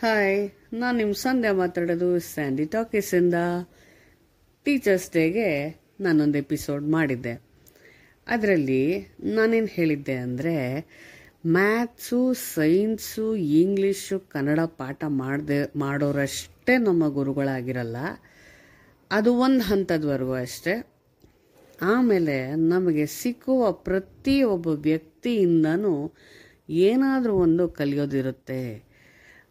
Hi ನಾನು ನಿಮ್ಮ ಸಂಧ್ಯಾ ಮಾತಾಡೋದು ಸ್ಯಾಂಡಿ ಟಾಕೀಸಿಂದ. ಟೀಚರ್ಸ್ ಡೇಗೆ ನಾನೊಂದು ಎಪಿಸೋಡ್ ಮಾಡಿದ್ದೆ. ಅದರಲ್ಲಿ ನಾನೇನು ಹೇಳಿದ್ದೆ ಅಂದರೆ ಮ್ಯಾಥ್ಸು ಸೈನ್ಸು ಇಂಗ್ಲೀಷು ಕನ್ನಡ ಪಾಠ ಮಾಡದೆ, ಮಾಡೋರಷ್ಟೇ ನಮ್ಮ ಗುರುಗಳಾಗಿರಲ್ಲ. ಅದು ಒಂದು ಹಂತದವರೆಗೂ ಅಷ್ಟೇ. ಆಮೇಲೆ ನಮಗೆ ಸಿಕ್ಕುವ ಪ್ರತಿಯೊಬ್ಬ ವ್ಯಕ್ತಿಯಿಂದನೂ ಏನಾದರೂ ಒಂದು ಕಲಿಯೋದಿರುತ್ತೆ.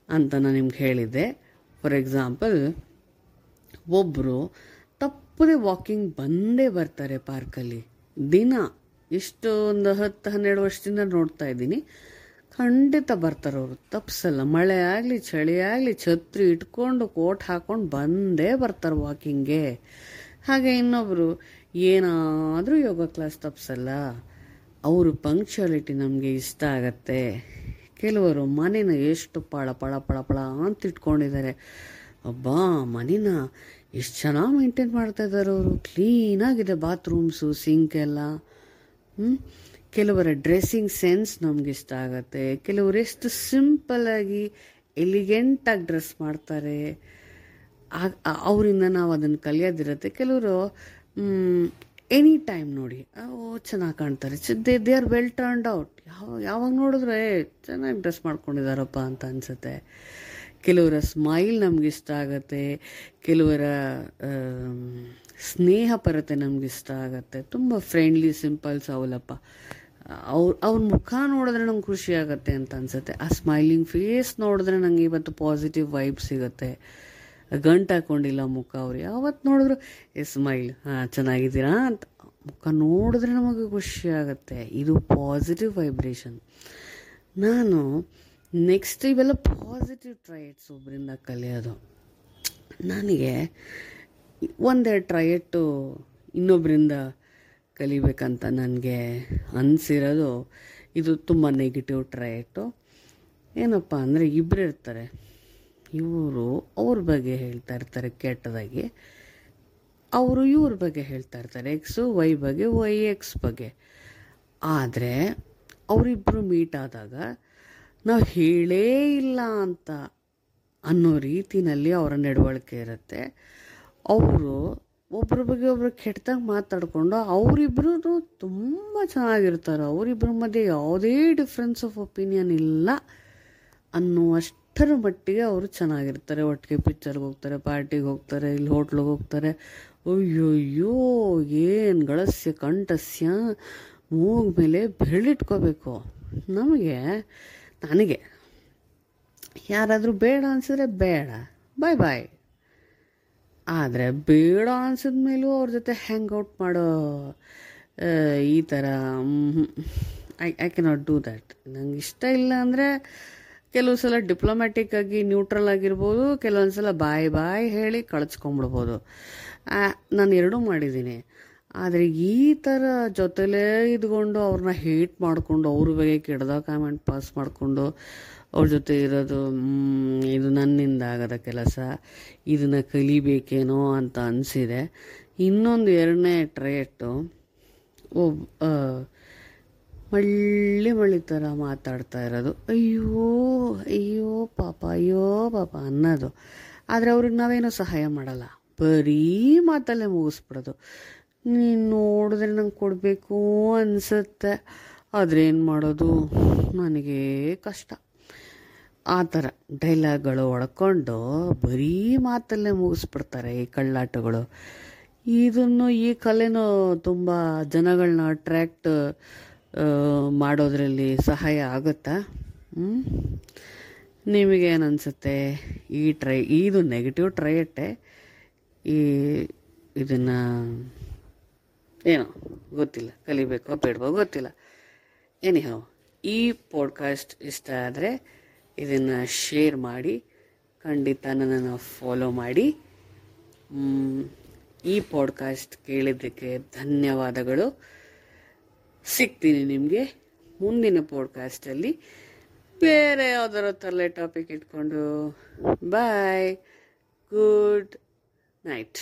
ಅಂತ ನಾನು ನಿಮ್ಗೆ ಹೇಳಿದ್ದೆ. ಫಾರ್ ಎಕ್ಸಾಂಪಲ್ ಒಬ್ಬರು ತಪ್ಪದೆ ವಾಕಿಂಗ್ ಬಂದೇ ಬರ್ತಾರೆ ಪಾರ್ಕಲ್ಲಿ ದಿನ ಇಷ್ಟು ಒಂದು ಹತ್ತು ಹನ್ನೆರಡು ವರ್ಷದಿಂದ ನೋಡ್ತಾ ಇದ್ದೀನಿ. ಖಂಡಿತ ಬರ್ತಾರೆ ಅವರು. ತಪ್ಸಲ್ಲ. ಮಳೆ ಆಗಲಿ, ಚಳಿ ಆಗಲಿ, ಛತ್ರಿ ಇಟ್ಕೊಂಡು, ಕೋಟ್ ಹಾಕೊಂಡು ಬಂದೇ ಬರ್ತಾರೆ ವಾಕಿಂಗ್ಗೆ ಹಾಗೆ ಇನ್ನೊಬ್ಬರು ಏನಾದರೂ ಯೋಗ ಕ್ಲಾಸ್ ತಪ್ಸಲ್ಲ. ಅವರು ಪಂಕ್ಚುಯಾಲಿಟಿ ನಮಗೆ ಇಷ್ಟ ಆಗತ್ತೆ. ಕೆಲವರು ಮನೇನ ಎಷ್ಟು ಪಳ ಪಳ ಪಳ ಪಳ ಅಂತ ಇಟ್ಕೊಂಡಿದ್ದಾರೆ. ಅಬ್ಬಾ, ಮನೇನ ಎಷ್ಟು ಚೆನ್ನಾಗಿ ಮೇಂಟೈನ್ ಮಾಡ್ತಾ ಇದ್ದಾರೆ ಅವರು. ಕ್ಲೀನಾಗಿದೆ ಬಾತ್ರೂಮ್ಸು ಸಿಂಕ್ ಎಲ್ಲ. ಹ್ಞೂ ಕೆಲವರ ಡ್ರೆಸ್ಸಿಂಗ್ ಸೆನ್ಸ್ ನಮ್ಗೆ ಇಷ್ಟ ಆಗುತ್ತೆ. ಕೆಲವರು ಎಷ್ಟು ಸಿಂಪಲ್ಲಾಗಿ ಎಲಿಗೆಂಟಾಗಿ ಡ್ರೆಸ್ ಮಾಡ್ತಾರೆ. ಅವರಿಂದ ನಾವು ಅದನ್ನು ಕಲಿಯೋದಿರುತ್ತೆ. ಕೆಲವರು ಎನಿ ಟೈಮ್ ನೋಡಿ. ಓ, ಚೆನ್ನಾಗಿ ಕಾಣ್ತಾರೆ. They they are well turned out. ಯಾವ, ಯಾವಾಗ ನೋಡಿದ್ರೆ ಚೆನ್ನಾಗಿ ಡ್ರೆಸ್ ಮಾಡ್ಕೊಂಡಿದ್ದಾರಪ್ಪ ಅಂತ ಅನಿಸುತ್ತೆ. ಕೆಲವರ ಸ್ಮೈಲ್ ನಮ್ಗೆ ಇಷ್ಟ ಆಗುತ್ತೆ. ಕೆಲವರ ಸ್ನೇಹಪರತೆ ನಮ್ಗೆ ಇಷ್ಟ ಆಗುತ್ತೆ. ತುಂಬ ಫ್ರೆಂಡ್ಲಿ ಸಿಂಪಲ್ಸ್ ಅವಲಪ್ಪ ಅವ್ರ ಅವ್ರ ಮುಖ ನೋಡಿದ್ರೆ ನಂಗೆ ಖುಷಿ ಆಗುತ್ತೆ ಅಂತ ಅನಿಸುತ್ತೆ. ಆ ಸ್ಮೈಲಿಂಗ್ ಫೇಸ್ ನೋಡಿದ್ರೆ ನಂಗೆ ಇವತ್ತು ಪಾಸಿಟಿವ್ ವೈಬ್ ಸಿಗುತ್ತೆ. ಗಂಟು ಹಾಕೊಂಡಿಲ್ಲ ಮುಖ ಅವ್ರು. ಯಾವತ್ತು ನೋಡಿದ್ರು ಎ ಸ್ಮೈಲ್ ಹಾಂ, ಚೆನ್ನಾಗಿದ್ದೀರಾ? ಅಂತ. ಮುಖ ನೋಡಿದ್ರೆ ನಮಗೆ ಖುಷಿ ಆಗುತ್ತೆ. ಇದು ಪಾಸಿಟಿವ್ ವೈಬ್ರೇಷನ್ ನಾನು ನೆಕ್ಸ್ಟ್ ಇವೆಲ್ಲ ಪಾಸಿಟಿವ್ ಟ್ರಯೆಟ್ಸ್ ಒಬ್ಬರಿಂದ ಕಲಿಯೋದು. ನನಗೆ ಒಂದೆರಡು ಟ್ರಯೆಟ್ಟು ಇನ್ನೊಬ್ಬರಿಂದ ಕಲಿಬೇಕಂತ ನನಗೆ ಅನಿಸಿರೋದು. ಇದು ತುಂಬ ನೆಗೆಟಿವ್ ಟ್ರಯೆಟ್ಟು ಏನಪ್ಪ ಅಂದರೆ ಇಬ್ಬರು ಇರ್ತಾರೆ. ಇವರು ಅವ್ರ ಬಗ್ಗೆ ಹೇಳ್ತಾ ಇರ್ತಾರೆ ಕೆಟ್ಟದಾಗಿ. ಅವರು ಇವ್ರ ಬಗ್ಗೆ ಹೇಳ್ತಾ ಇರ್ತಾರೆ ಎಕ್ಸು ವೈ ಬಗ್ಗೆ ವೈ ಎಕ್ಸ್ ಬಗ್ಗೆ. ಆದರೆ ಅವರಿಬ್ಬರು ಮೀಟ್ ಆದಾಗ ನಾವು ಹೇಳೇ ಇಲ್ಲ ಅಂತ ಅನ್ನೋ ರೀತಿನಲ್ಲಿ ಅವರ ನಡವಳಿಕೆ ಇರುತ್ತೆ. ಅವರು ಒಬ್ಬರ ಬಗ್ಗೆ ಒಬ್ಬರು ಕೆಟ್ಟದಾಗ ಮಾತಾಡಿಕೊಂಡು ಅವರಿಬ್ಬರೂ ತುಂಬ ಚೆನ್ನಾಗಿರ್ತಾರೆ. ಅವರಿಬ್ಬರ ಮಧ್ಯೆ ಯಾವುದೇ ಡಿಫ್ರೆನ್ಸ್ ಆಫ್ ಒಪಿನಿಯನ್ ಇಲ್ಲ ಅನ್ನುವಷ್ಟರ ಮಟ್ಟಿಗೆ ಅವರು ಚೆನ್ನಾಗಿರ್ತಾರೆ. ಒಟ್ಟಿಗೆ ಪಿಕ್ಚರ್ಗೆ ಹೋಗ್ತಾರೆ ಪಾರ್ಟಿಗೆ ಹೋಗ್ತಾರೆ, ಇಲ್ಲಿ ಹೋಟ್ಲಿಗೆ ಹೋಗ್ತಾರೆ. ಅಯ್ಯೋಯ್ಯೋ, ಏನು ಗಳಸ್ಯ, ಕಂಠಸ್ಯ. ಮೂಗ ಮೇಲೆ ಬೆರಳಿಟ್ಕೋಬೇಕು. ನಮಗೆ, ನನಗೆ. ಯಾರಾದರೂ ಬೇಡ ಅನ್ಸಿದ್ರೆ ಬೇಡ. ಬಾಯ್ ಬಾಯ್ ಆದರೆ ಬೇಡ ಅನ್ಸಿದ ಮೇಲೂ ಅವ್ರ ಜೊತೆ ಹ್ಯಾಂಗ್ ಔಟ್ ಮಾಡೋ ಈ ಥರ I I cannot do that ನಂಗೆ ಇಷ್ಟ ಇಲ್ಲ ಅಂದರೆ ಕೆಲವು ಸಲ ಡಿಪ್ಲೊಮ್ಯಾಟಿಕ್ ಆಗಿ ನ್ಯೂಟ್ರಲ್ ಆಗಿರ್ಬೋದು, ಕೆಲವೊಂದು ಸಲ ಬಾಯ್ ಬಾಯ್ ಹೇಳಿ ಕಳಿಸ್ಕೊಂಬಿಡ್ಬೋದು ನಾನು ಎರಡೂ ಮಾಡಿದ್ದೀನಿ. ಆದರೆ ಈ ಥರ ಜೊತೆಲೇ ಇದ್ಕೊಂಡು ಅವ್ರನ್ನ ಹೇಟ್ ಮಾಡಿಕೊಂಡು, ಅವ್ರ ಬಗ್ಗೆ ಕೆಡ್ದ ಕಾಮೆಂಟ್ ಪಾಸ್ ಮಾಡಿಕೊಂಡು, ಅವ್ರ ಜೊತೆ ಇರೋದು ಇದು ನನ್ನಿಂದ ಆಗದ ಕೆಲಸ, ಇದನ್ನು ಕಲಿಬೇಕೇನೋ ಅಂತ ಅನಿಸಿದೆ. ಇನ್ನೊಂದು ಎರಡನೇ ಟ್ರೇಟು ಒಬ್ ಮಳ್ಳಿ ಮಳ್ಳಿ ಥರ ಮಾತಾಡ್ತಾ ಇರೋದು. ಅಯ್ಯೋ ಅಯ್ಯೋ ಪಾಪ ಅಯ್ಯೋ ಪಾಪ ಅನ್ನೋದು. ಆದರೆ ಅವ್ರಿಗೆ ನಾವೇನೋ ಸಹಾಯ ಮಾಡಲ್ಲ. ಬರೀ ಮಾತಲ್ಲೇ ಮುಗಿಸ್ಬಿಡೋದು. ನೀನು ನೋಡಿದ್ರೆ ನಂಗೆ ಕೊಡಬೇಕು ಅನಿಸುತ್ತೆ. ಆದರೆ ಏನು ಮಾಡೋದು? ನನಗೆ ಕಷ್ಟ. ಆ ಥರ ಡೈಲಾಗ್ಗಳು ಒಡ್ಕೊಂಡು ಬರೀ ಮಾತಲ್ಲೇ ಮುಗಿಸ್ಬಿಡ್ತಾರೆ ಈ ಕಳ್ಳಾಟಗಳು. ಇದನ್ನು ಈ ಕಲೆನೂ ತುಂಬ ಜನಗಳನ್ನ ಅಟ್ರ್ಯಾಕ್ಟ್ ಮಾಡೋದ್ರಲ್ಲಿ ಸಹಾಯ ಆಗುತ್ತಾ? ನಿಮಗೇನು ಅನಿಸುತ್ತೆ ಈ ಟ್ರೈ, ಇದು ನೆಗೆಟಿವ್ ಟ್ರೈಯಟ್ಟೆ ಈ ಇದನ್ನು ಏನೋ, ಗೊತ್ತಿಲ್ಲ. ಕಲಿಬೇಕೋ ಬೇಡವೋ ಗೊತ್ತಿಲ್ಲ. ಎನಿಹೋ ಈ ಪಾಡ್ಕಾಸ್ಟ್ ಇಷ್ಟ ಆದರೆ ಇದನ್ನು ಶೇರ್ ಮಾಡಿ, ಖಂಡಿತ ನನ್ನನ್ನು ಫಾಲೋ ಮಾಡಿ. ಈ ಪಾಡ್ಕಾಸ್ಟ್ ಕೇಳಿದ್ದಕ್ಕೆ ಧನ್ಯವಾದಗಳು. ಸಿಗ್ತೀನಿ ನಿಮಗೆ ಮುಂದಿನ ಪಾಡ್ಕಾಸ್ಟಲ್ಲಿ ಬೇರೆ ಯಾವ್ದಾರ ತಲೆ ಟಾಪಿಕ್ ಇಟ್ಕೊಂಡು. Bye good night